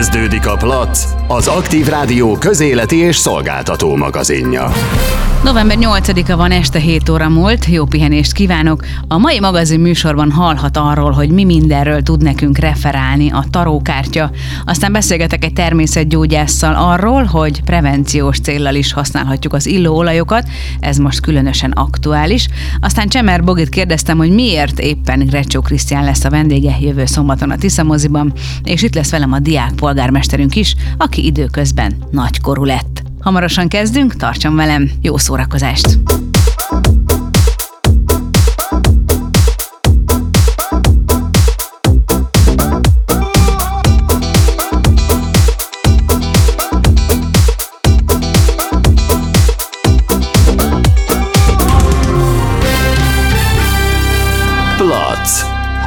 Kezdődik a Plac, az Aktív Rádió közéleti és szolgáltató magazinja. November 8-a van este 7 óra múlt, jó pihenést kívánok! A mai magazin műsorban hallhat arról, hogy mi mindenről tud nekünk referálni a tarókártya. Aztán beszélgetek egy természetgyógyásszal arról, hogy prevenciós céllal is használhatjuk az illóolajokat, ez most különösen aktuális. Aztán Csemer Bogit kérdeztem, hogy miért éppen Grecsó Krisztián lesz a vendége jövő szombaton a Tiszamoziban, és itt lesz velem a diák polgármesterünk is, aki időközben nagykorú lett. Hamarosan kezdünk, tartson velem, jó szórakozást!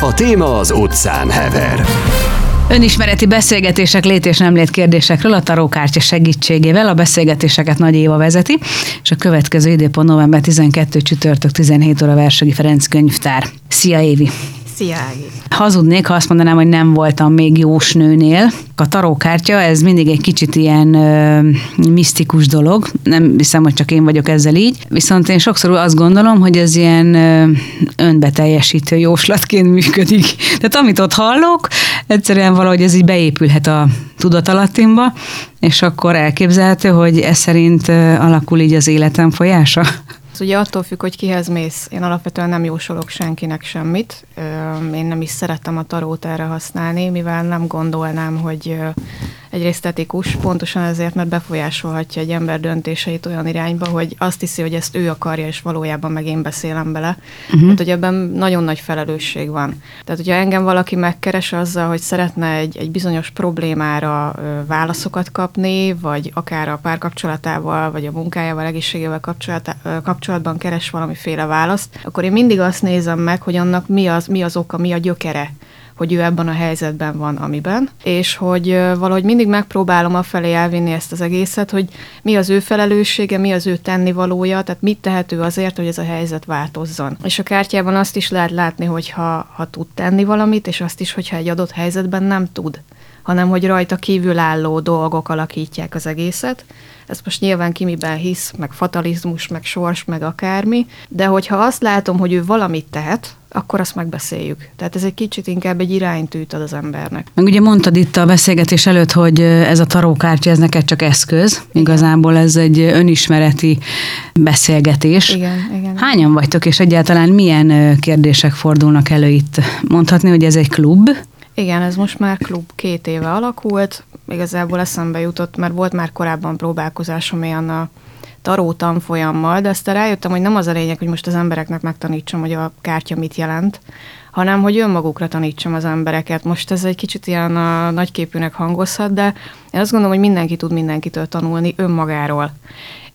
A téma az utcán hever. Önismereti beszélgetések lét és nem lét kérdésekről a tarókártya segítségével a beszélgetéseket Nagy Éva vezeti, és a következő időpont november 12 csütörtök 17 óra Versegi Ferenc könyvtár. Szia Évi! Szia Ági! Hazudnék, ha azt mondanám, hogy nem voltam még jósnőnél. A tarókártya, ez mindig egy kicsit ilyen ö, misztikus dolog. Nem hiszem, hogy csak én vagyok ezzel így. Viszont én sokszor azt gondolom, hogy ez ilyen ö, önbeteljesítő jóslatként működik. Tehát amit ott hallok, egyszerűen valahogy ez így beépülhet a tudatalattimba, és akkor elképzelhető, hogy ez szerint alakul így az életem folyása. Ez ugye attól függ, hogy kihez mész. Én alapvetően nem jósolok senkinek semmit. Én nem is szerettem a tarót erre használni, mivel nem gondolnám, hogy egyrészt etikus, pontosan ezért, mert befolyásolhatja egy ember döntéseit olyan irányba, hogy azt hiszi, hogy ezt ő akarja, és valójában meg én beszélem bele. Uh-huh. Tehát, hogy ebben nagyon nagy felelősség van. Tehát, hogyha engem valaki megkeres azzal, hogy szeretne egy, egy bizonyos problémára ö, válaszokat kapni, vagy akár a párkapcsolatával, vagy a munkájával, egészségével kapcsolatban keres valamiféle választ, akkor én mindig azt nézem meg, hogy annak mi az, mi az oka, mi a gyökere hogy ő ebben a helyzetben van, amiben, és hogy valahogy mindig megpróbálom afelé elvinni ezt az egészet, hogy mi az ő felelőssége, mi az ő tennivalója, tehát mit tehető azért, hogy ez a helyzet változzon. És a kártyában azt is lehet látni, hogy ha, ha tud tenni valamit, és azt is, hogyha egy adott helyzetben nem tud hanem hogy rajta kívülálló dolgok alakítják az egészet. Ez most nyilván ki miben hisz, meg fatalizmus, meg sors, meg akármi, de hogyha azt látom, hogy ő valamit tehet, akkor azt megbeszéljük. Tehát ez egy kicsit inkább egy iránytűt ad az embernek. Meg ugye mondtad itt a beszélgetés előtt, hogy ez a tarókártya, ez neked csak eszköz. Igazából ez egy önismereti beszélgetés. Igen, igen. Hányan vagytok, és egyáltalán milyen kérdések fordulnak elő itt? Mondhatni, hogy ez egy klub? Igen, ez most már klub két éve alakult. Igazából eszembe jutott, mert volt már korábban próbálkozásom ilyen a taró tanfolyammal, de aztán rájöttem, hogy nem az a lényeg, hogy most az embereknek megtanítsam, hogy a kártya mit jelent, hanem hogy önmagukra tanítsam az embereket. Most ez egy kicsit ilyen a nagyképűnek hangozhat, de én azt gondolom, hogy mindenki tud mindenkitől tanulni önmagáról.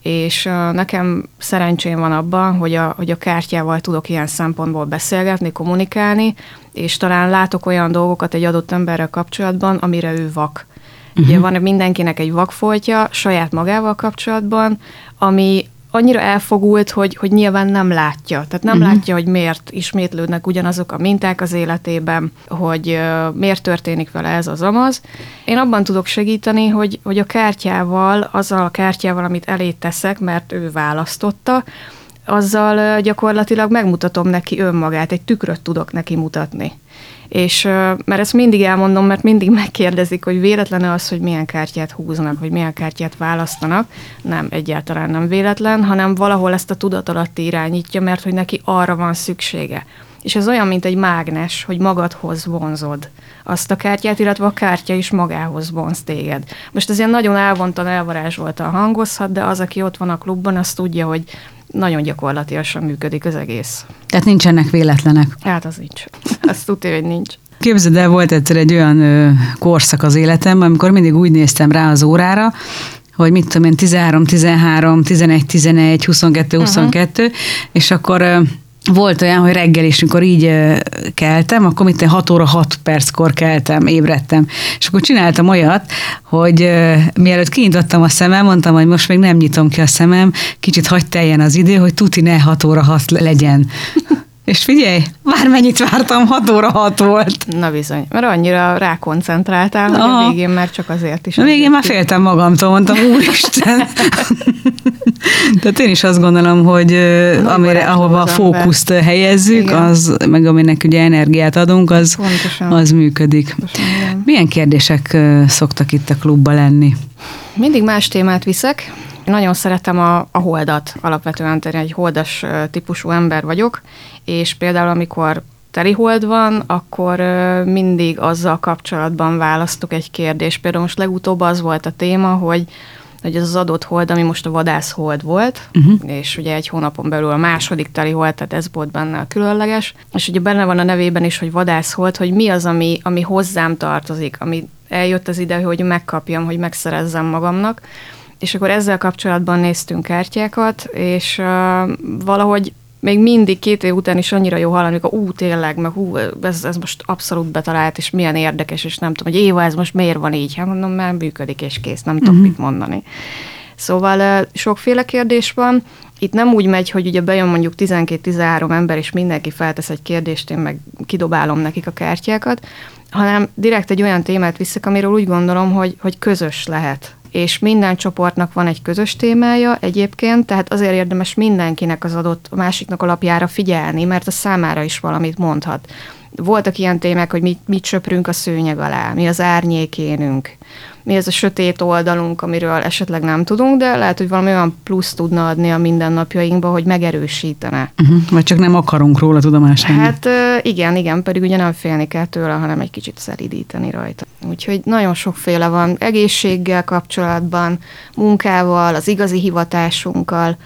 És nekem szerencsém van abban, hogy a, hogy a kártyával tudok ilyen szempontból beszélgetni, kommunikálni, és talán látok olyan dolgokat egy adott emberrel kapcsolatban, amire ő vak. Uh-huh. Ugye van mindenkinek egy vakfoltja saját magával kapcsolatban, ami annyira elfogult, hogy, hogy nyilván nem látja. Tehát nem uh-huh. látja, hogy miért ismétlődnek ugyanazok a minták az életében, hogy uh, miért történik vele ez az amaz. Én abban tudok segíteni, hogy, hogy a kártyával, azzal a kártyával, amit elé teszek, mert ő választotta, azzal gyakorlatilag megmutatom neki önmagát, egy tükröt tudok neki mutatni. És mert ezt mindig elmondom, mert mindig megkérdezik, hogy véletlen az, hogy milyen kártyát húznak, vagy milyen kártyát választanak. Nem, egyáltalán nem véletlen, hanem valahol ezt a tudatalatti irányítja, mert hogy neki arra van szüksége. És ez olyan, mint egy mágnes, hogy magadhoz vonzod azt a kártyát, illetve a kártya is magához vonz téged. Most ez ilyen nagyon elvontan, elvarázsoltan hangozhat, de az, aki ott van a klubban, az tudja, hogy nagyon gyakorlatilag működik az egész. Tehát nincsenek véletlenek? Hát az nincs. Azt tudja, hogy nincs. Képzeld el, volt egyszer egy olyan ö, korszak az életemben, amikor mindig úgy néztem rá az órára, hogy mit tudom én, 13, 13, 11, 11, 22, 22, uh-huh. és akkor ö, volt olyan, hogy reggel is, amikor így keltem, akkor mit 6 óra 6 perckor keltem, ébredtem. És akkor csináltam olyat, hogy mielőtt kinyitottam a szemem, mondtam, hogy most még nem nyitom ki a szemem, kicsit hagyd teljen az idő, hogy tuti ne 6 óra 6 legyen. És figyelj, bármennyit vártam, 6 óra 6 volt. Na bizony, mert annyira rákoncentráltál, hogy a végén már csak azért is. A végén már féltem magamtól, mondtam, úristen. Tehát én is azt gondolom, hogy amire, ahova a fókuszt helyezzük, Igen. az, meg aminek ugye energiát adunk, az, Pontosan. az működik. Pontosan, igen. Milyen kérdések szoktak itt a klubba lenni? Mindig más témát viszek. Nagyon szeretem a, a holdat alapvetően, tehát egy holdas típusú ember vagyok, és például amikor teli hold van, akkor mindig azzal kapcsolatban választok egy kérdést. Például most legutóbb az volt a téma, hogy hogy az az adott hold, ami most a vadászhold volt, uh-huh. és ugye egy hónapon belül a második teli hold, tehát ez volt benne a különleges, és ugye benne van a nevében is, hogy vadászhold, hogy mi az, ami, ami hozzám tartozik, ami eljött az ide, hogy megkapjam, hogy megszerezzem magamnak, és akkor ezzel kapcsolatban néztünk kártyákat, és uh, valahogy még mindig két év után is annyira jó hallani, hogy ú, tényleg, meg hú, ez, ez most abszolút betalált, és milyen érdekes, és nem tudom, hogy Éva, ez most miért van így? Hát mondom, már működik, és kész, nem tudok mit mondani. Szóval sokféle kérdés van. Itt nem úgy megy, hogy ugye bejön mondjuk 12-13 ember, és mindenki feltesz egy kérdést, én meg kidobálom nekik a kártyákat, hanem direkt egy olyan témát viszek, amiről úgy gondolom, hogy, hogy közös lehet. És minden csoportnak van egy közös témája egyébként, tehát azért érdemes mindenkinek az adott a másiknak alapjára figyelni, mert a számára is valamit mondhat. Voltak ilyen témák, hogy mit, mit söprünk a szőnyeg alá, mi az árnyékénünk, mi az a sötét oldalunk, amiről esetleg nem tudunk, de lehet, hogy valami olyan plusz tudna adni a mindennapjainkba, hogy megerősítene. Uh-huh. Vagy csak nem akarunk róla tudomást venni. Hát igen, igen, pedig ugye nem félni kell tőle, hanem egy kicsit szelidíteni rajta. Úgyhogy nagyon sokféle van egészséggel kapcsolatban, munkával, az igazi hivatásunkkal,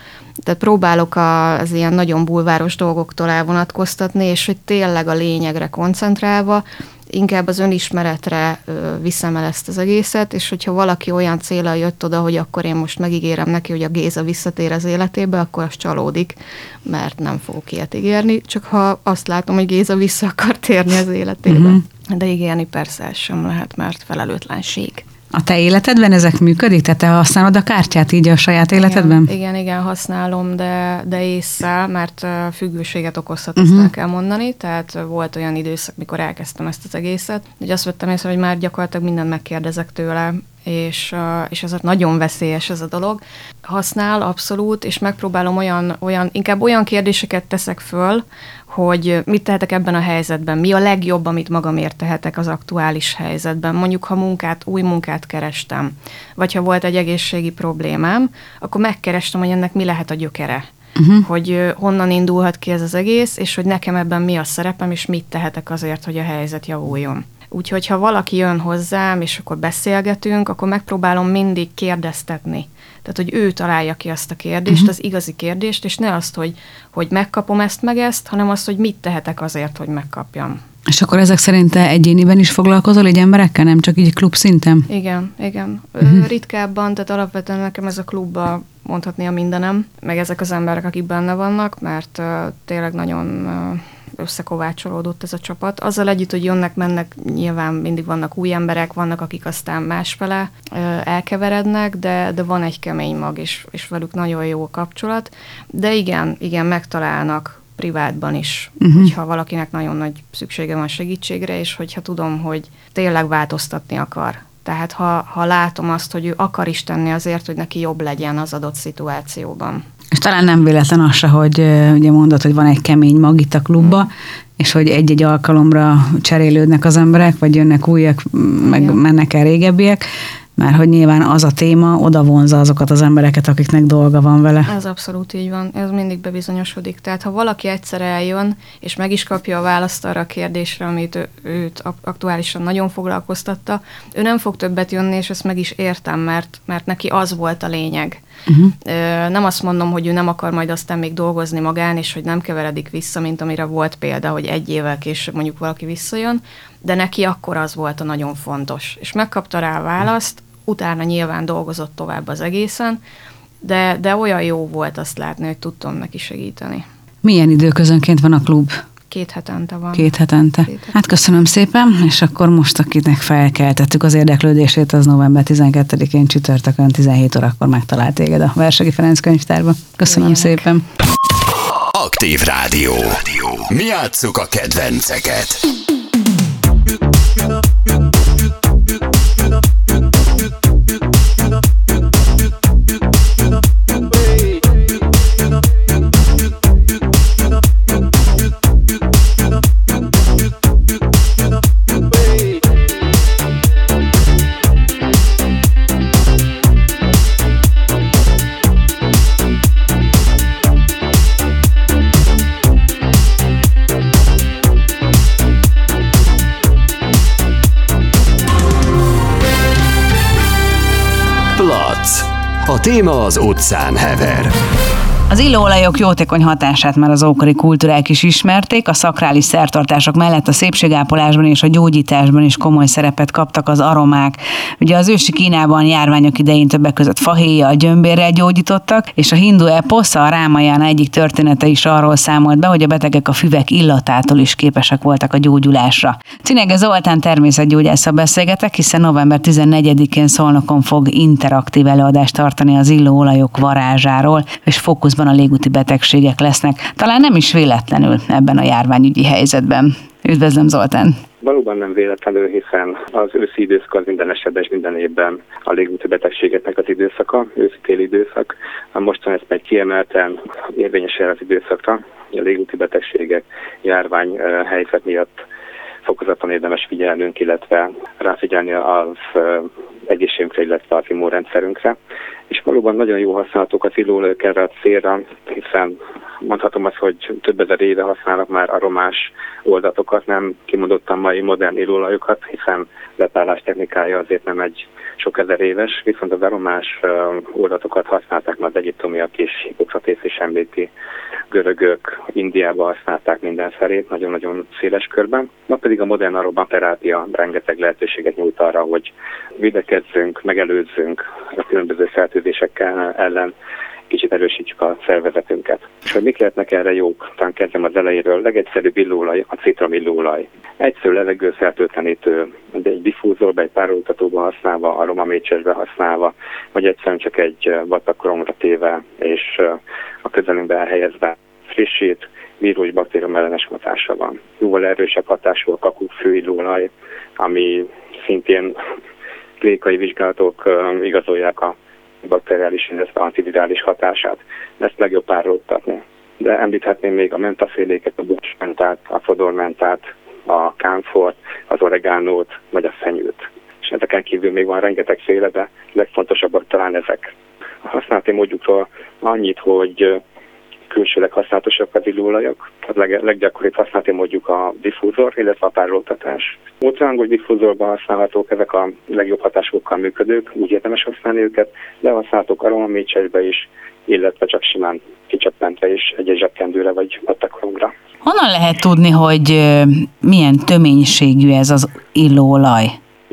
tehát próbálok a- az ilyen nagyon bulváros dolgoktól elvonatkoztatni, és hogy tényleg a lényegre koncentrálva, inkább az önismeretre viszem el ezt az egészet, és hogyha valaki olyan célra jött oda, hogy akkor én most megígérem neki, hogy a Géza visszatér az életébe, akkor az csalódik, mert nem fogok ilyet ígérni, csak ha azt látom, hogy Géza vissza akar térni az életébe. Mhm. Uh-huh. De ígérni persze sem lehet, mert felelőtlenség. A te életedben ezek működik? Tehát te használod a kártyát így a saját életedben? Igen, igen, igen használom, de, de észszel, mert függőséget okozhat, ezt Mhm. el kell mondani. Tehát volt olyan időszak, mikor elkezdtem ezt az egészet, hogy azt vettem észre, hogy már gyakorlatilag mindent megkérdezek tőle, és, és ez nagyon veszélyes ez a dolog. Használ abszolút, és megpróbálom olyan, olyan, inkább olyan kérdéseket teszek föl, hogy mit tehetek ebben a helyzetben, mi a legjobb, amit magamért tehetek az aktuális helyzetben. Mondjuk, ha munkát, új munkát kerestem, vagy ha volt egy egészségi problémám, akkor megkerestem, hogy ennek mi lehet a gyökere. Uh-huh. Hogy honnan indulhat ki ez az egész, és hogy nekem ebben mi a szerepem, és mit tehetek azért, hogy a helyzet javuljon. Úgyhogy, ha valaki jön hozzám, és akkor beszélgetünk, akkor megpróbálom mindig kérdeztetni. Tehát, hogy ő találja ki azt a kérdést, uh-huh. az igazi kérdést, és ne azt, hogy, hogy megkapom ezt meg ezt, hanem azt, hogy mit tehetek azért, hogy megkapjam. És akkor ezek szerint te egyéniben is foglalkozol így emberekkel, nem csak így klub szinten? Igen, igen. Uh-huh. Ritkábban, tehát alapvetően nekem ez a klubba mondhatni a mindenem, meg ezek az emberek, akik benne vannak, mert uh, tényleg nagyon uh, összekovácsolódott ez a csapat. Azzal együtt, hogy jönnek, mennek, nyilván mindig vannak új emberek, vannak, akik aztán másfele elkeverednek, de, de van egy kemény mag, és, és velük nagyon jó a kapcsolat. De igen, igen, megtalálnak privátban is, uh-huh. hogyha valakinek nagyon nagy szüksége van segítségre, és hogyha tudom, hogy tényleg változtatni akar. Tehát ha, ha látom azt, hogy ő akar is tenni azért, hogy neki jobb legyen az adott szituációban. És talán nem véletlen az se, hogy ugye mondod, hogy van egy kemény mag itt a klubba, és hogy egy-egy alkalomra cserélődnek az emberek, vagy jönnek újak, meg Igen. mennek el régebbiek, mert hogy nyilván az a téma oda vonza azokat az embereket, akiknek dolga van vele. Ez abszolút így van, ez mindig bebizonyosodik. Tehát ha valaki egyszer eljön, és meg is kapja a választ arra a kérdésre, amit ő, őt ak- aktuálisan nagyon foglalkoztatta, ő nem fog többet jönni, és ezt meg is értem, mert, mert neki az volt a lényeg. Uh-huh. Nem azt mondom, hogy ő nem akar majd aztán még dolgozni magán, és hogy nem keveredik vissza, mint amire volt példa, hogy egy évvel később mondjuk valaki visszajön, de neki akkor az volt a nagyon fontos. És megkapta rá a választ, utána nyilván dolgozott tovább az egészen, de, de olyan jó volt azt látni, hogy tudtam neki segíteni. Milyen időközönként van a klub? Két hetente van. Két hetente. Két hetente. Hát köszönöm szépen, és akkor most, akinek felkeltettük az érdeklődését, az november 12-én csütörtökön 17 órakor megtalált téged a Versegi Ferenc könyvtárban. Köszönöm Jöjjenek. szépen. Aktív Rádió. Mi játsszuk a kedvenceket. Téma az utcán hever. Az illóolajok jótékony hatását már az ókori kultúrák is ismerték, a szakrális szertartások mellett a szépségápolásban és a gyógyításban is komoly szerepet kaptak az aromák. Ugye az ősi Kínában járványok idején többek között fahéja, a gyömbérrel gyógyítottak, és a hindu eposza, a Rámaján egyik története is arról számolt be, hogy a betegek a füvek illatától is képesek voltak a gyógyulásra. Cinege Zoltán természetgyógyásza beszélgetek, hiszen november 14-én Szolnokon fog interaktív előadást tartani az illóolajok varázsáról, és fókuszban a légúti betegségek lesznek. Talán nem is véletlenül ebben a járványügyi helyzetben. Üdvözlöm Zoltán! Valóban nem véletlenül, hiszen az őszi időszak minden esetben és minden évben a légúti betegségeknek az időszaka, őszi-téli időszak. Mostan ezt meg kiemelten érvényes az időszakra, a légúti betegségek járvány helyzet miatt fokozottan érdemes figyelnünk, illetve ráfigyelni az egészségünkre, illetve az immunrendszerünkre. És valóban nagyon jó használatok az illóolajok erre a célra, hiszen mondhatom azt, hogy több ezer éve használnak már aromás oldatokat, nem kimondottan mai modern illóolajokat, hiszen letálás technikája azért nem egy sok ezer éves, viszont az aromás oldatokat használták már az egyiptomiak is, Hippokratész is említi, görögök, Indiában használták mindenszerét, nagyon-nagyon széles körben. Ma pedig a modern aromaterápia rengeteg lehetőséget nyújt arra, hogy videkezzünk, megelőzzünk a különböző fertőzésekkel ellen, kicsit erősítsük a szervezetünket. És hogy mik lehetnek erre jók? Talán kezdem az elejéről. Legegyszerűbb illóolaj, a citramillóolaj. Egyszerű levegőfertőtlenítő, de egy diffúzorba, egy pároltatóba használva, aromamécsesbe használva, vagy egyszerűen csak egy vatakromra téve, és a közelünkbe elhelyezve frissít, vírus baktérium ellenes hatása van. Jóval erősebb hatású a kakuk főillóolaj, ami szintén klinikai vizsgálatok igazolják a bakteriális, illetve antivirális hatását. Ezt legjobb pároltatni. De említhetném még a mentaféléket, a bucsmentát, a fodormentát, a kámfort, az oregánót, vagy a fenyőt. És ezeken kívül még van rengeteg féle, de legfontosabbak talán ezek. A használati módjukról annyit, hogy külsőleg használatosak az illóolajok. A leg, leggyakoribb használati módjuk a diffúzor, illetve a pároltatás. Ultrahangos diffúzorban használhatók, ezek a legjobb hatásokkal működők, úgy érdemes használni őket, de használhatók aromamécsesbe is, illetve csak simán kicsöppentve is egy-egy zsebkendőre vagy vattakoromra. Honnan lehet tudni, hogy milyen töménységű ez az illóolaj?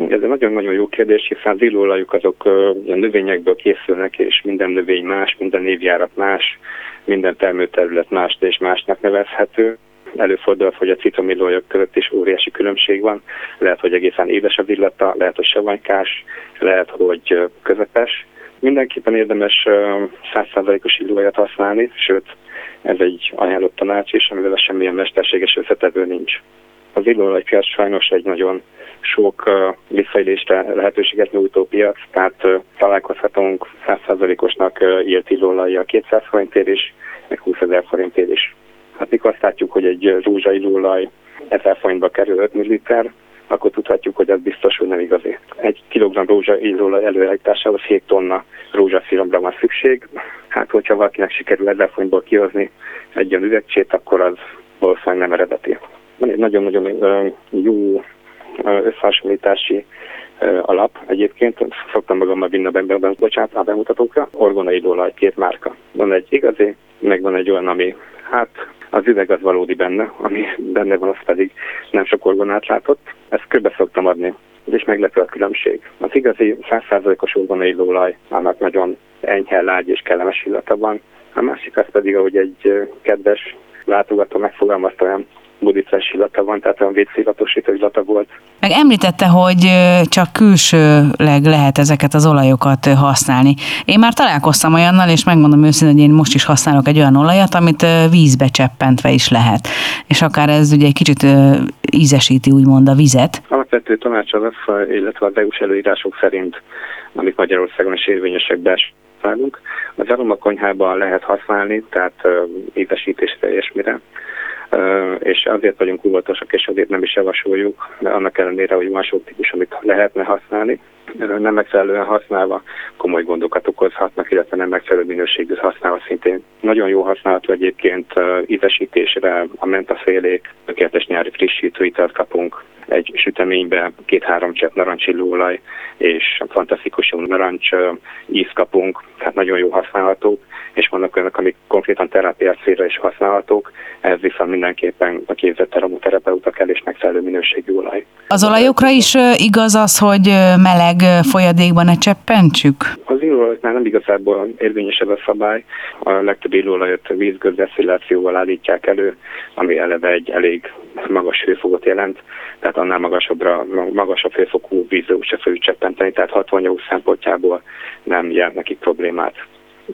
Ez egy nagyon-nagyon jó kérdés, hiszen az illóolajok azok a növényekből készülnek, és minden növény más, minden évjárat más, minden termőterület más és másnak nevezhető. Előfordul, hogy a citromillóolajok között is óriási különbség van. Lehet, hogy egészen édes az illata, lehet, hogy savanykás, lehet, hogy közepes. Mindenképpen érdemes 100%-os illóolajat használni, sőt, ez egy ajánlott tanács is, amivel semmilyen mesterséges összetevő nincs. Az illóolajpiac sajnos egy nagyon sok visszaélésre lehetőséget nyújtó piac, tehát találkozhatunk 100%-osnak írt illóolajjal 200 forintért is, meg 20 ezer forintért is. Hát mikor azt látjuk, hogy egy rózsa illóolaj 1000 forintba kerül 5 ml, akkor tudhatjuk, hogy ez biztos, hogy nem igazi. Egy kilogramm rózsa illóolaj előállításához 7 tonna rózsaszíromra van szükség. Hát, hogyha valakinek sikerül 1000 forintból kihozni egy olyan üvegcsét, akkor az valószínűleg nem eredeti. Van egy nagyon-nagyon jó összehasonlítási alap egyébként, szoktam magammal vinni a, be, bocsánat, a bemutatókra, orgonai olaj, két márka. Van egy igazi, meg van egy olyan, ami hát az üveg az valódi benne, ami benne van, az pedig nem sok orgonát látott. Ezt körbe szoktam adni, és meglepő a különbség. Az igazi 100%-os orgonai olaj, annak nagyon enyhe, lágy és kellemes illata van. A másik az pedig, ahogy egy kedves látogató megfogalmazta olyan budicás illata van, tehát olyan vécillatosító illata volt. Meg említette, hogy csak külsőleg lehet ezeket az olajokat használni. Én már találkoztam olyannal, és megmondom őszintén, hogy én most is használok egy olyan olajat, amit vízbe cseppentve is lehet. És akár ez ugye egy kicsit ízesíti úgymond a vizet. Alapvető tanács az, illetve az EU-s előírások szerint, amik Magyarországon is érvényesek használunk. Az aromakonyhában lehet használni, tehát uh, ízesítésre és mire és azért vagyunk óvatosak, és azért nem is javasoljuk, annak ellenére, hogy van sok típus, amit lehetne használni, nem megfelelően használva komoly gondokat okozhatnak, illetve nem megfelelő minőségű használva szintén. Nagyon jó használatú egyébként ízesítésre a mentaszélék, tökéletes nyári frissítőitelt kapunk, egy süteménybe két-három csepp narancsillóolaj és fantasztikus jó narancs íz kapunk, tehát nagyon jó használhatók, és vannak olyanok, amik konkrétan terápiás célra is használhatók, ez viszont mindenképpen a képzett aromaterapeuta kell és megfelelő minőségű olaj. Az olajokra is igaz az, hogy meleg folyadékban ne cseppentsük? Az illóolajoknál nem igazából érvényes ez a szabály. A legtöbb illóolajot vízgőzdeszillációval állítják elő, ami eleve egy elég magas hőfokot jelent, tehát annál magasabbra, magasabb hőfokú vízre úgyse fogjuk cseppenteni, tehát 60 szempontjából nem jelent nekik problémát.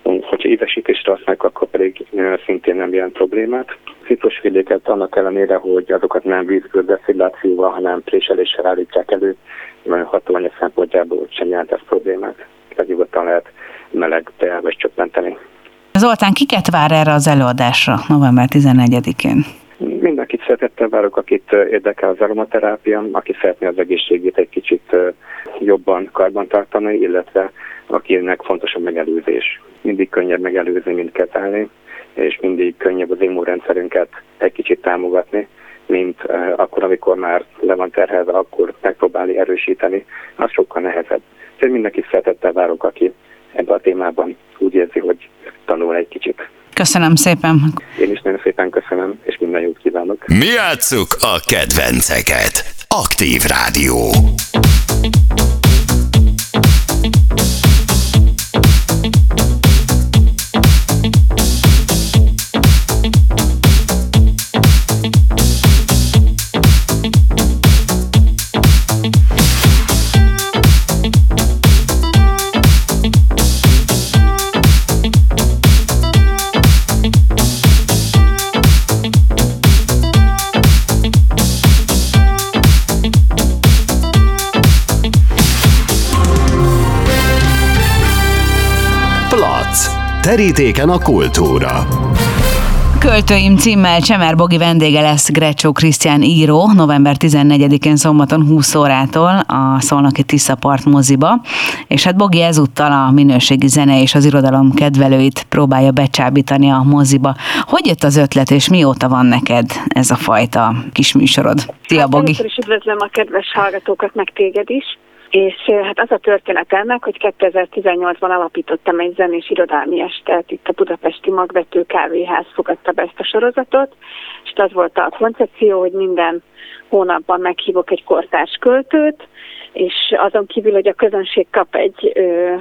Hogyha édesítésre használjuk, akkor pedig szintén nem jelent problémát. Citrusvidéket annak ellenére, hogy azokat nem vízgőzdeszillációval, hanem préseléssel állítják elő, mert hatóanyag szempontjából sem jelent ez problémát. Tehát nyugodtan lehet meleg teába is csökkenteni. Zoltán, kiket vár erre az előadásra november 14-én? Mindenkit szeretettel várok, akit érdekel az aromaterápia, aki szeretné az egészségét egy kicsit jobban karbantartani, illetve akinek fontos a megelőzés. Mindig könnyebb megelőzni, mint kezelni, és mindig könnyebb az immunrendszerünket egy kicsit támogatni, mint akkor, amikor már le van terhelve, akkor megpróbálni erősíteni, az sokkal nehezebb. Úgyhogy mindenki szeretettel várok, aki ebben a témában úgy érzi, hogy tanul egy kicsit. Köszönöm szépen. Én is nagyon szépen köszönöm, és minden jót kívánok. Mi játsszuk a kedvenceket. Aktív Rádió. Terítéken a kultúra. Költőim címmel Csemer Bogi vendége lesz Grecsó Krisztián író november 14-én szombaton 20 órától a Szolnoki Tiszapart moziba, és hát Bogi ezúttal a minőségi zene és az irodalom kedvelőit próbálja becsábítani a moziba. Hogy jött az ötlet, és mióta van neked ez a fajta kis műsorod? Szia, hát Bogi! is üdvözlöm a kedves hallgatókat, meg téged is. És hát az a történet ennek, hogy 2018-ban alapítottam egy zenés irodalmi estet, itt a Budapesti Magvető Kávéház fogadta be ezt a sorozatot, és az volt a koncepció, hogy minden hónapban meghívok egy kortárs költőt, és azon kívül, hogy a közönség kap egy ö,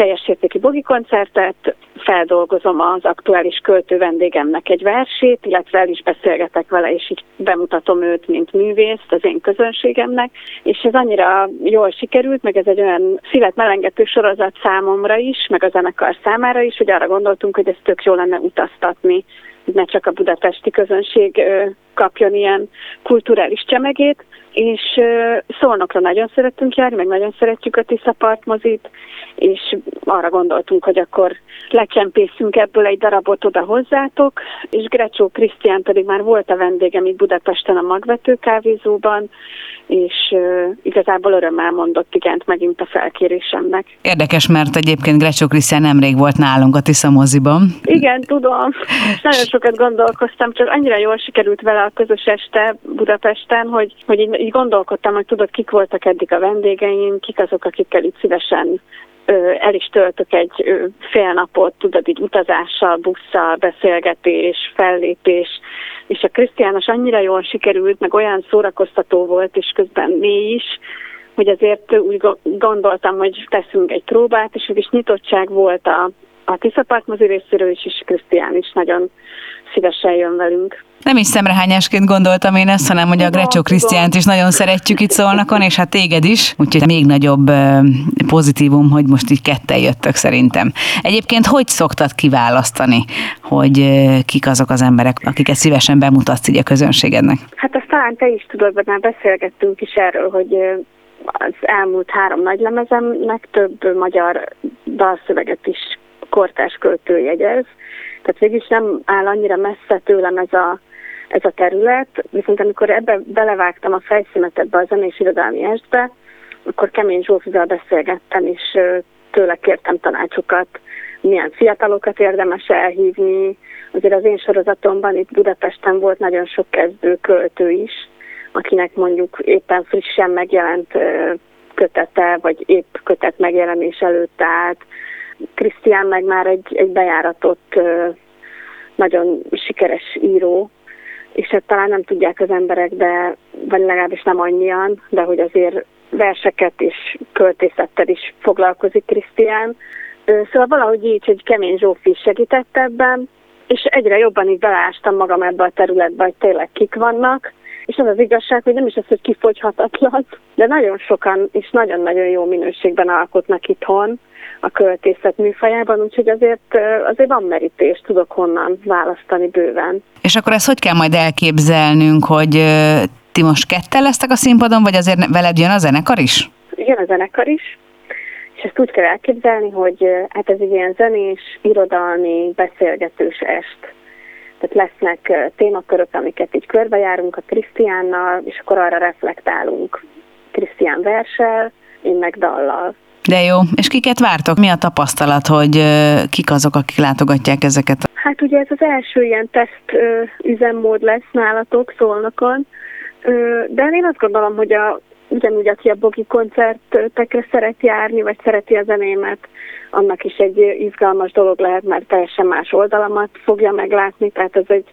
teljes értékű bogi koncertet, feldolgozom az aktuális költő vendégemnek egy versét, illetve el is beszélgetek vele, és így bemutatom őt, mint művészt az én közönségemnek, és ez annyira jól sikerült, meg ez egy olyan szívet melengető sorozat számomra is, meg a zenekar számára is, hogy arra gondoltunk, hogy ezt tök jó lenne utaztatni, ne csak a budapesti közönség kapjon ilyen kulturális csemegét, és Szolnokra nagyon szeretünk járni, meg nagyon szeretjük a Tisza partmozit, és arra gondoltunk, hogy akkor lecsempészünk ebből egy darabot oda hozzátok, és Grecsó Krisztián pedig már volt a vendégem itt Budapesten a Magvető kávézóban, és igazából örömmel mondott igent megint a felkérésemnek. Érdekes, mert egyébként Grecsó Krisztián nemrég volt nálunk a Tisza moziban. Igen, tudom. Nagyon sokat gondolkoztam, csak annyira jól sikerült vele a közös este Budapesten, hogy, hogy így, így gondolkodtam, hogy tudod, kik voltak eddig a vendégeim, kik azok, akikkel itt szívesen el is töltök egy fél napot, tudod, így utazással, busszal, beszélgetés, fellépés, és a Krisztiános annyira jól sikerült, meg olyan szórakoztató volt, és közben mély is, hogy azért úgy gondoltam, hogy teszünk egy próbát, és is nyitottság volt a, a Tiszapart mozi részéről is, és Krisztián is nagyon szívesen jön velünk. Nem is szemrehányásként gondoltam én ezt, hanem hogy a Grecsó Krisztiánt is nagyon szeretjük itt szólnakon, és hát téged is, úgyhogy még nagyobb pozitívum, hogy most így ketten jöttök szerintem. Egyébként hogy szoktad kiválasztani, hogy kik azok az emberek, akiket szívesen bemutatsz így a közönségednek? Hát azt talán te is tudod, mert már beszélgettünk is erről, hogy az elmúlt három nagy lemezemnek több magyar dalszöveget is kortás költő jegyez. Tehát végig nem áll annyira messze tőlem ez a ez a terület, viszont amikor ebbe belevágtam a fejszínet ebbe a zenés irodalmi estbe, akkor Kemény Zsófival beszélgettem, és tőle kértem tanácsokat, milyen fiatalokat érdemes elhívni. Azért az én sorozatomban itt Budapesten volt nagyon sok kezdő költő is, akinek mondjuk éppen frissen megjelent kötete, vagy épp kötet megjelenés előtt állt. Krisztián meg már egy, egy bejáratott, nagyon sikeres író, és hát talán nem tudják az emberek, de vagy legalábbis nem annyian, de hogy azért verseket és költészettel is foglalkozik Krisztián. Szóval valahogy így, hogy Kemény Zsófi segített ebben, és egyre jobban így belástam magam ebbe a területbe, hogy tényleg kik vannak, és az az igazság, hogy nem is az, hogy kifogyhatatlan, de nagyon sokan és nagyon-nagyon jó minőségben alkotnak itthon, a költészet műfajában, úgyhogy azért, azért van merítés, tudok honnan választani bőven. És akkor ezt hogy kell majd elképzelnünk, hogy ti most ketten lesztek a színpadon, vagy azért veled jön a zenekar is? Jön a zenekar is, és ezt úgy kell elképzelni, hogy hát ez egy ilyen zenés, irodalmi, beszélgetős est. Tehát lesznek témakörök, amiket így körbejárunk a Krisztiánnal, és akkor arra reflektálunk. Krisztián versel, én meg dallal. De jó, és kiket vártok? Mi a tapasztalat, hogy kik azok, akik látogatják ezeket? Hát ugye ez az első ilyen teszt üzemmód lesz nálatok szólnakon, de én azt gondolom, hogy a, ugyanúgy, aki a bogi koncertekre szeret járni, vagy szereti a zenémet, annak is egy izgalmas dolog lehet, mert teljesen más oldalamat fogja meglátni, tehát ez egy,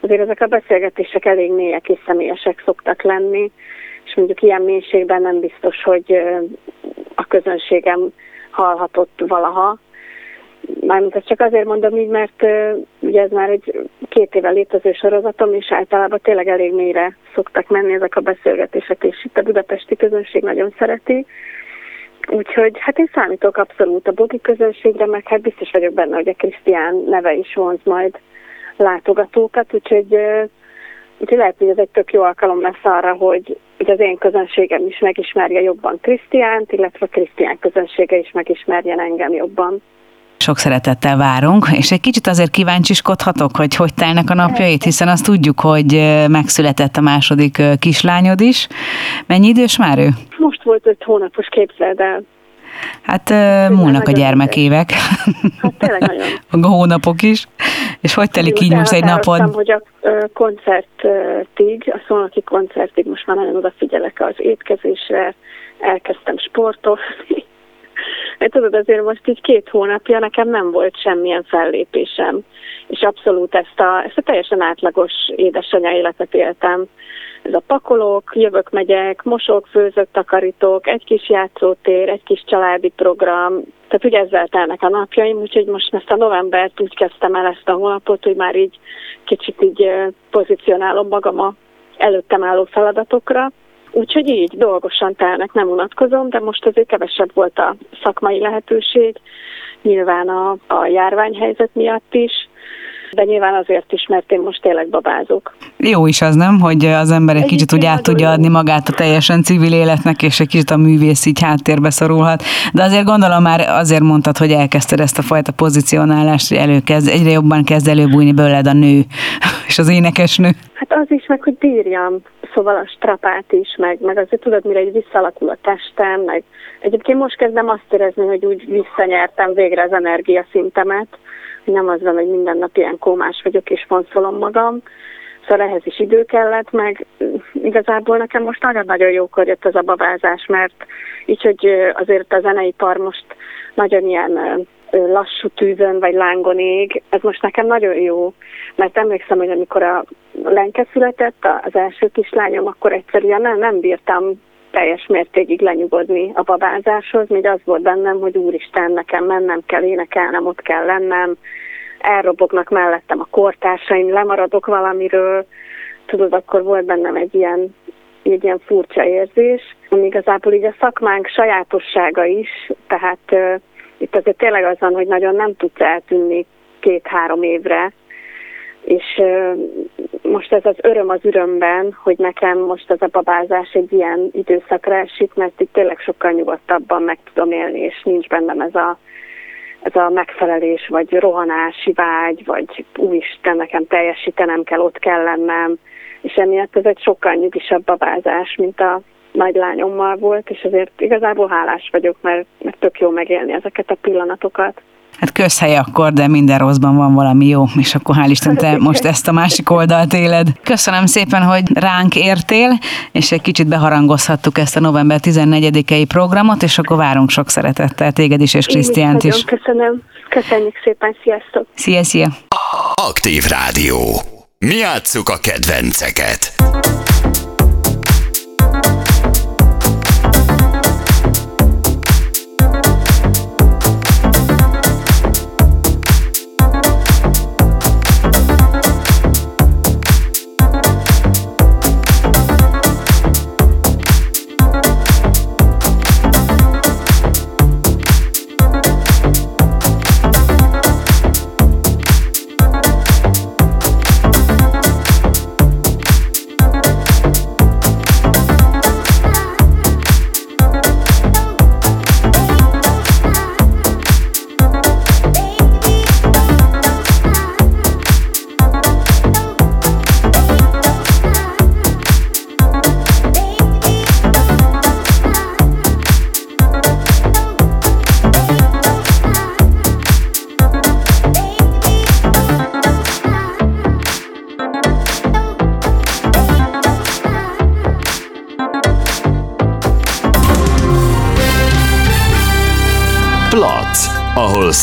azért ezek a beszélgetések elég mélyek és személyesek szoktak lenni, és mondjuk ilyen mélységben nem biztos, hogy a közönségem hallhatott valaha. Mármint ezt csak azért mondom így, mert uh, ugye ez már egy két éve létező sorozatom, és általában tényleg elég mélyre szoktak menni ezek a beszélgetések, és itt a budapesti közönség nagyon szereti. Úgyhogy hát én számítok abszolút a bogi közönségre, meg hát biztos vagyok benne, hogy a Krisztián neve is vonz majd látogatókat, úgyhogy uh, Úgyhogy lehet, hogy ez egy tök jó alkalom lesz arra, hogy, hogy az én közönségem is megismerje jobban Krisztiánt, illetve a Krisztián közönsége is megismerjen engem jobban. Sok szeretettel várunk, és egy kicsit azért kíváncsiskodhatok, hogy hogy telnek a napjait, hiszen azt tudjuk, hogy megszületett a második kislányod is. Mennyi idős már ő? Most volt öt hónapos, képzeld el. Hát uh, múlnak a gyermekévek. Hát tényleg nagyon. a hónapok is. És hogy telik így most egy napod? hogy a koncertig, a szolnoki koncertig most már nagyon odafigyelek az étkezésre, elkezdtem sportolni. Mert tudod, azért most így két hónapja nekem nem volt semmilyen fellépésem, és abszolút ezt a, ezt a teljesen átlagos édesanyja életet éltem ez a pakolók, jövök, megyek, mosok, főzök, takarítok, egy kis játszótér, egy kis családi program, tehát ugye ezzel telnek a napjaim, úgyhogy most ezt a novembert úgy kezdtem el ezt a hónapot, hogy már így kicsit így pozícionálom magam a előttem álló feladatokra. Úgyhogy így dolgosan telnek, nem unatkozom, de most azért kevesebb volt a szakmai lehetőség, nyilván a, a járványhelyzet miatt is, de nyilván azért is, mert én most tényleg babázok. Jó is az, nem? Hogy az ember egy, egy kicsit úgy át tudja adni magát a teljesen civil életnek, és egy kicsit a művész így háttérbe szorulhat. De azért gondolom már azért mondtad, hogy elkezdted ezt a fajta pozicionálást, hogy előkezd, egyre jobban kezd előbújni belőled a nő, és az énekesnő. Hát az is, meg hogy bírjam, szóval a strapát is, meg, meg azért tudod, mire egy visszalakul a testem, meg egyébként most kezdem azt érezni, hogy úgy visszanyertem végre az energiaszintemet, nem az van, hogy minden nap ilyen kómás vagyok és fonszolom magam, szóval ehhez is idő kellett, meg igazából nekem most nagyon-nagyon jókor jött ez a babázás, mert így, hogy azért a zenei par most nagyon ilyen lassú tűzön vagy lángon ég, ez most nekem nagyon jó, mert emlékszem, hogy amikor a Lenke született, az első kislányom, akkor egyszerűen nem, nem bírtam teljes mértékig lenyugodni a babázáshoz, még az volt bennem, hogy úristen, nekem mennem kell, énekelnem, ott kell lennem, elrobognak mellettem a kortársaim, lemaradok valamiről, tudod, akkor volt bennem egy ilyen, egy ilyen furcsa érzés, igazából így a szakmánk sajátossága is, tehát uh, itt azért tényleg az van, hogy nagyon nem tudsz eltűnni két-három évre, és most ez az öröm az örömben, hogy nekem most ez a babázás egy ilyen időszakra esik, mert itt tényleg sokkal nyugodtabban meg tudom élni, és nincs bennem ez a ez a megfelelés, vagy rohanási vágy, vagy úristen, nekem teljesítenem kell, ott kell lennem, és emiatt ez egy sokkal nyugisabb babázás, mint a nagy lányommal volt, és azért igazából hálás vagyok, mert, mert tök jó megélni ezeket a pillanatokat. Hát közhely akkor, de minden rosszban van valami jó, és akkor hál' Isten te most ezt a másik oldalt éled. Köszönöm szépen, hogy ránk értél, és egy kicsit beharangozhattuk ezt a november 14-i programot, és akkor várunk sok szeretettel téged is, és Krisztiánt is. Köszönöm. Köszönjük szépen, sziasztok! Szia, szia! Aktív Rádió. Mi játsszuk a kedvenceket.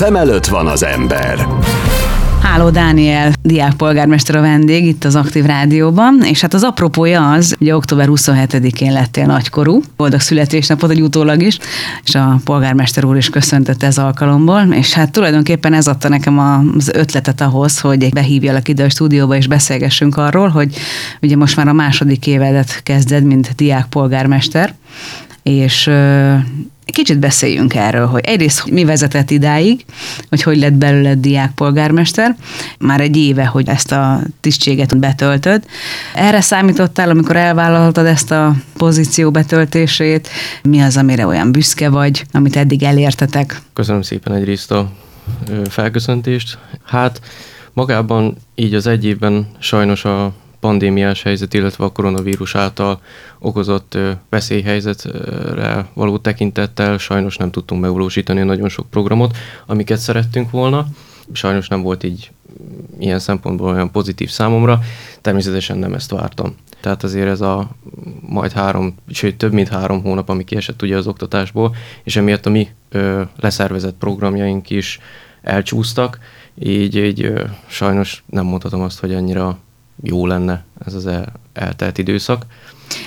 Szem előtt van az ember. Háló Dániel, diákpolgármester a vendég itt az Aktív Rádióban, és hát az apropója az, hogy október 27-én lettél nagykorú, boldog születésnapot egy utólag is, és a polgármester úr is köszöntött ez alkalomból, és hát tulajdonképpen ez adta nekem az ötletet ahhoz, hogy behívjalak ide a stúdióba és beszélgessünk arról, hogy ugye most már a második évedet kezded, mint diákpolgármester, és Kicsit beszéljünk erről, hogy egyrészt mi vezetett idáig, hogy hogy lett belőled diákpolgármester, már egy éve, hogy ezt a tisztséget betöltöd. Erre számítottál, amikor elvállaltad ezt a pozíció betöltését? Mi az, amire olyan büszke vagy, amit eddig elértetek? Köszönöm szépen egyrészt a felköszöntést. Hát magában így az egy évben sajnos a pandémiás helyzet, illetve a koronavírus által okozott veszélyhelyzetre való tekintettel sajnos nem tudtunk megvalósítani nagyon sok programot, amiket szerettünk volna. Sajnos nem volt így ilyen szempontból olyan pozitív számomra, természetesen nem ezt vártam. Tehát azért ez a majd három, sőt több mint három hónap, ami kiesett ugye az oktatásból, és emiatt a mi ö, leszervezett programjaink is elcsúsztak, így, így ö, sajnos nem mondhatom azt, hogy annyira jó lenne ez az el, eltelt időszak.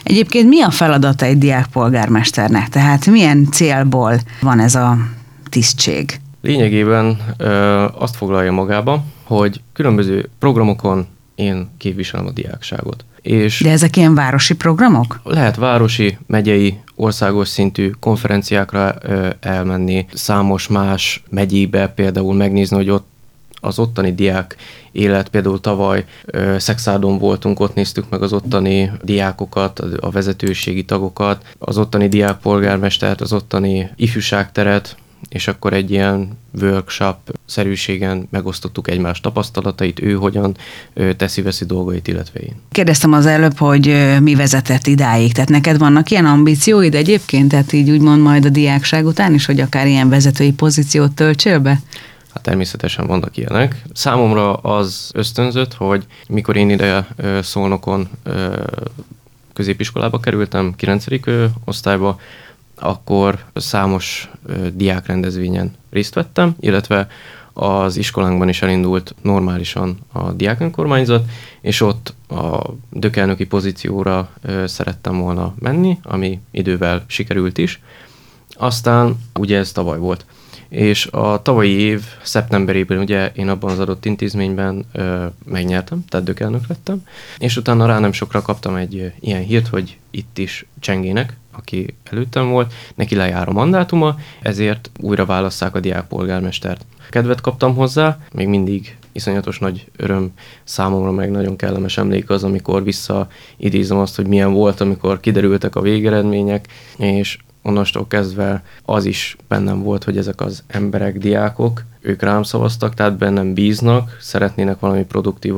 Egyébként mi a feladata egy diákpolgármesternek? Tehát milyen célból van ez a tisztség? Lényegében ö, azt foglalja magába, hogy különböző programokon én képviselem a diákságot. És De ezek ilyen városi programok? Lehet városi, megyei, országos szintű konferenciákra ö, elmenni, számos más megyébe például megnézni, hogy ott az ottani diák élet, például tavaly Szexádon voltunk, ott néztük meg az ottani diákokat, a vezetőségi tagokat, az ottani diákpolgármestert, az ottani ifjúságteret, és akkor egy ilyen workshop szerűségen megosztottuk egymás tapasztalatait, ő hogyan teszi-veszi dolgait, illetve én. Kérdeztem az előbb, hogy mi vezetett idáig, tehát neked vannak ilyen ambícióid egyébként, tehát így úgymond majd a diákság után is, hogy akár ilyen vezetői pozíciót töltsél be? Hát természetesen vannak ilyenek. Számomra az ösztönzött, hogy mikor én ide Szolnokon középiskolába kerültem, 9. osztályba, akkor számos diákrendezvényen részt vettem, illetve az iskolánkban is elindult normálisan a diák önkormányzat, és ott a dökelnöki pozícióra szerettem volna menni, ami idővel sikerült is. Aztán ugye ez tavaly volt. És a tavalyi év szeptemberében ugye én abban az adott intézményben ö, megnyertem, tehát dökelnök lettem, és utána rá nem sokra kaptam egy ilyen hírt, hogy itt is Csengének, aki előttem volt, neki lejár a mandátuma, ezért újra válasszák a diákpolgármestert. Kedvet kaptam hozzá, még mindig iszonyatos nagy öröm számomra, meg nagyon kellemes emlék az, amikor visszaidézem azt, hogy milyen volt, amikor kiderültek a végeredmények, és onnastól kezdve az is bennem volt, hogy ezek az emberek, diákok, ők rám szavaztak, tehát bennem bíznak, szeretnének valami produktív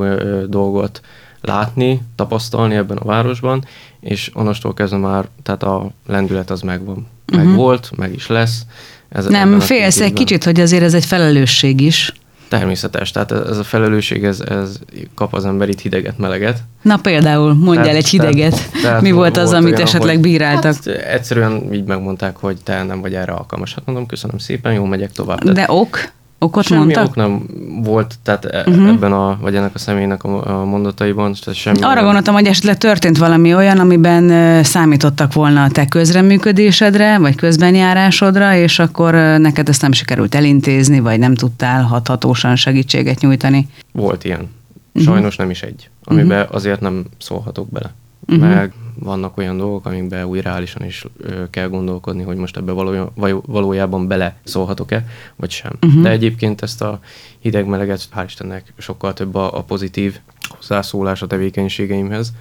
dolgot látni, tapasztalni ebben a városban, és onnastól kezdve már, tehát a lendület az megvan. Meg uh-huh. volt, meg is lesz. Ez Nem, félsz egy kicsit, hogy azért ez egy felelősség is. Természetes, tehát ez a felelősség, ez, ez kap az ember itt hideget, meleget. Na például, mondjál tehát, egy hideget. Tehát, tehát Mi volt az, volt amit olyan, esetleg bíráltak? Hát, egyszerűen így megmondták, hogy te nem vagy erre alkalmas. Hát mondom, köszönöm szépen, jó, megyek tovább. Tehát, De ok? Okot semmi mondtak? ok nem volt, tehát uh-huh. ebben a, vagy ennek a személynek a, mondataiban. Tehát semmi Arra gondoltam, hogy esetleg történt valami olyan, amiben számítottak volna a te közreműködésedre, vagy közbenjárásodra, és akkor neked ezt nem sikerült elintézni, vagy nem tudtál hathatósan segítséget nyújtani. Volt ilyen. Sajnos uh-huh. nem is egy, amiben uh-huh. azért nem szólhatok bele. Uh-huh. Meg vannak olyan dolgok, amikben úgy reálisan is kell gondolkodni, hogy most ebbe valójában, valójában bele szólhatok-e, vagy sem. Uh-huh. De egyébként ezt a hideg-meleget, hál' Istennek, sokkal több a, a pozitív hozzászólás a tevékenységeimhez.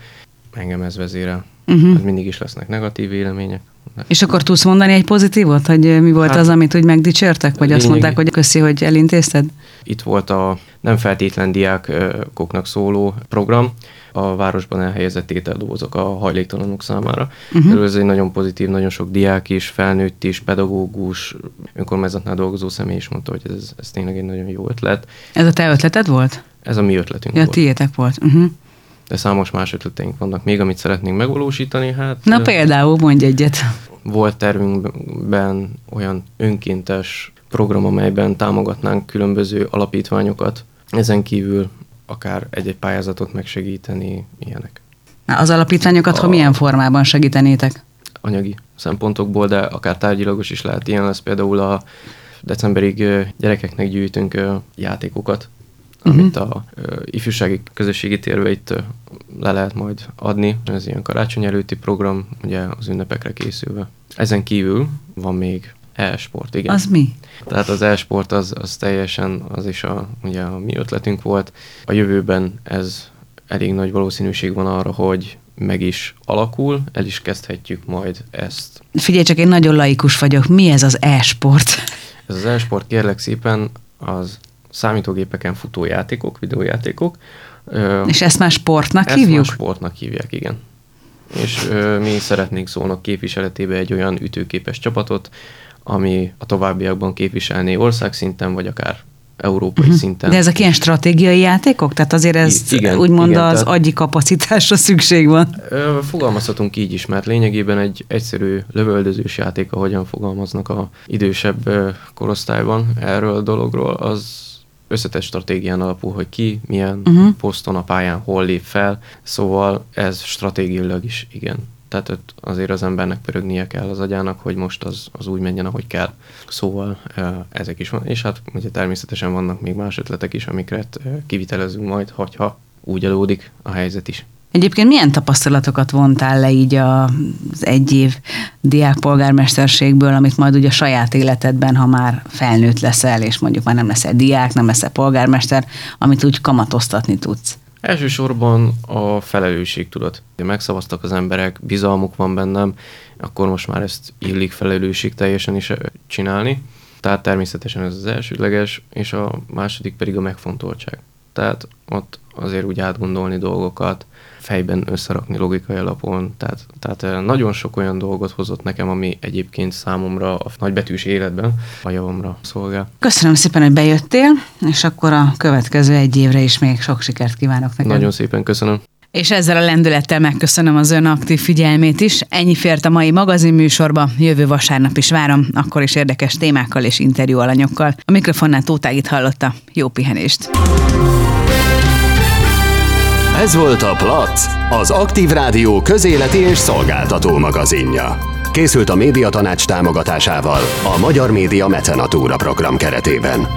Engem ez vezérel. Uh-huh. Hát mindig is lesznek negatív vélemények. És akkor tudsz mondani egy pozitívot, hogy mi volt hát, az, amit úgy megdicsértek, vagy azt mondták, hogy köszi, hogy elintézted? Itt volt a nem feltétlen diákoknak szóló program, a városban elhelyezett ételdózok a hajléktalanok számára. Uh-huh. Ez egy nagyon pozitív, nagyon sok diák is, felnőtt is, pedagógus, önkormányzatnál dolgozó személy is mondta, hogy ez, ez tényleg egy nagyon jó ötlet. Ez a te ötleted volt? Ez a mi ötletünk ja, volt. tiétek volt. Uh-huh. De számos más ötleteink vannak még, amit szeretnénk megvalósítani. Hát, Na például, mondj egyet. Volt tervünkben olyan önkéntes program, amelyben támogatnánk különböző alapítványokat. Ezen kívül akár egy-egy pályázatot megsegíteni, ilyenek. Na, az alapítványokat, a... ha milyen formában segítenétek? Anyagi szempontokból, de akár tárgyilagos is lehet. Ilyen lesz például a decemberig gyerekeknek gyűjtünk játékokat, uh-huh. amit a ifjúsági közösségi térbe itt le lehet majd adni. Ez ilyen karácsony előtti program, ugye az ünnepekre készülve. Ezen kívül van még E-sport, igen. Az mi? Tehát az e-sport az, az teljesen, az is a, ugye a mi ötletünk volt. A jövőben ez elég nagy valószínűség van arra, hogy meg is alakul, el is kezdhetjük majd ezt. Figyelj csak, én nagyon laikus vagyok. Mi ez az e-sport? Ez az e-sport kérlek szépen az számítógépeken futó játékok, videójátékok. És ezt már sportnak ezt hívjuk? Ezt már sportnak hívják, igen. És ö, mi szeretnénk szólnak képviseletébe egy olyan ütőképes csapatot, ami a továbbiakban képviselné országszinten, vagy akár európai uh-huh. szinten. De ezek ilyen stratégiai játékok? Tehát azért ez igen, úgymond igen, az tehát, agyi kapacitásra szükség van? Fogalmazhatunk így is, mert lényegében egy egyszerű lövöldözős játék, ahogyan fogalmaznak a idősebb korosztályban erről a dologról, az összetett stratégián alapul, hogy ki, milyen uh-huh. poszton a pályán hol lép fel, szóval ez stratégiailag is igen tehát ott azért az embernek pörögnie kell az agyának, hogy most az, az úgy menjen, ahogy kell. Szóval ezek is van, és hát ugye természetesen vannak még más ötletek is, amiket kivitelezünk majd, hogyha úgy adódik a helyzet is. Egyébként milyen tapasztalatokat vontál le így az egy év diákpolgármesterségből, amit majd ugye a saját életedben, ha már felnőtt leszel, és mondjuk már nem leszel diák, nem leszel polgármester, amit úgy kamatoztatni tudsz? Elsősorban a felelősség tudat. Megszavaztak az emberek, bizalmuk van bennem, akkor most már ezt illik felelősség teljesen is csinálni. Tehát természetesen ez az elsődleges, és a második pedig a megfontoltság. Tehát ott azért úgy átgondolni dolgokat, fejben összerakni logikai alapon. Tehát, tehát nagyon sok olyan dolgot hozott nekem, ami egyébként számomra a nagybetűs életben a javamra szolgál. Köszönöm szépen, hogy bejöttél, és akkor a következő egy évre is még sok sikert kívánok neked. Nagyon szépen köszönöm. És ezzel a lendülettel megköszönöm az ön aktív figyelmét is. Ennyi fért a mai magazinműsorba. Jövő vasárnap is várom, akkor is érdekes témákkal és interjú alanyokkal. A mikrofonnál Tótágit hallotta. Jó pihenést! Ez volt a Plac, az Aktív Rádió közéleti és szolgáltató magazinja. Készült a Médiatanács támogatásával a Magyar Média Mecenatúra program keretében.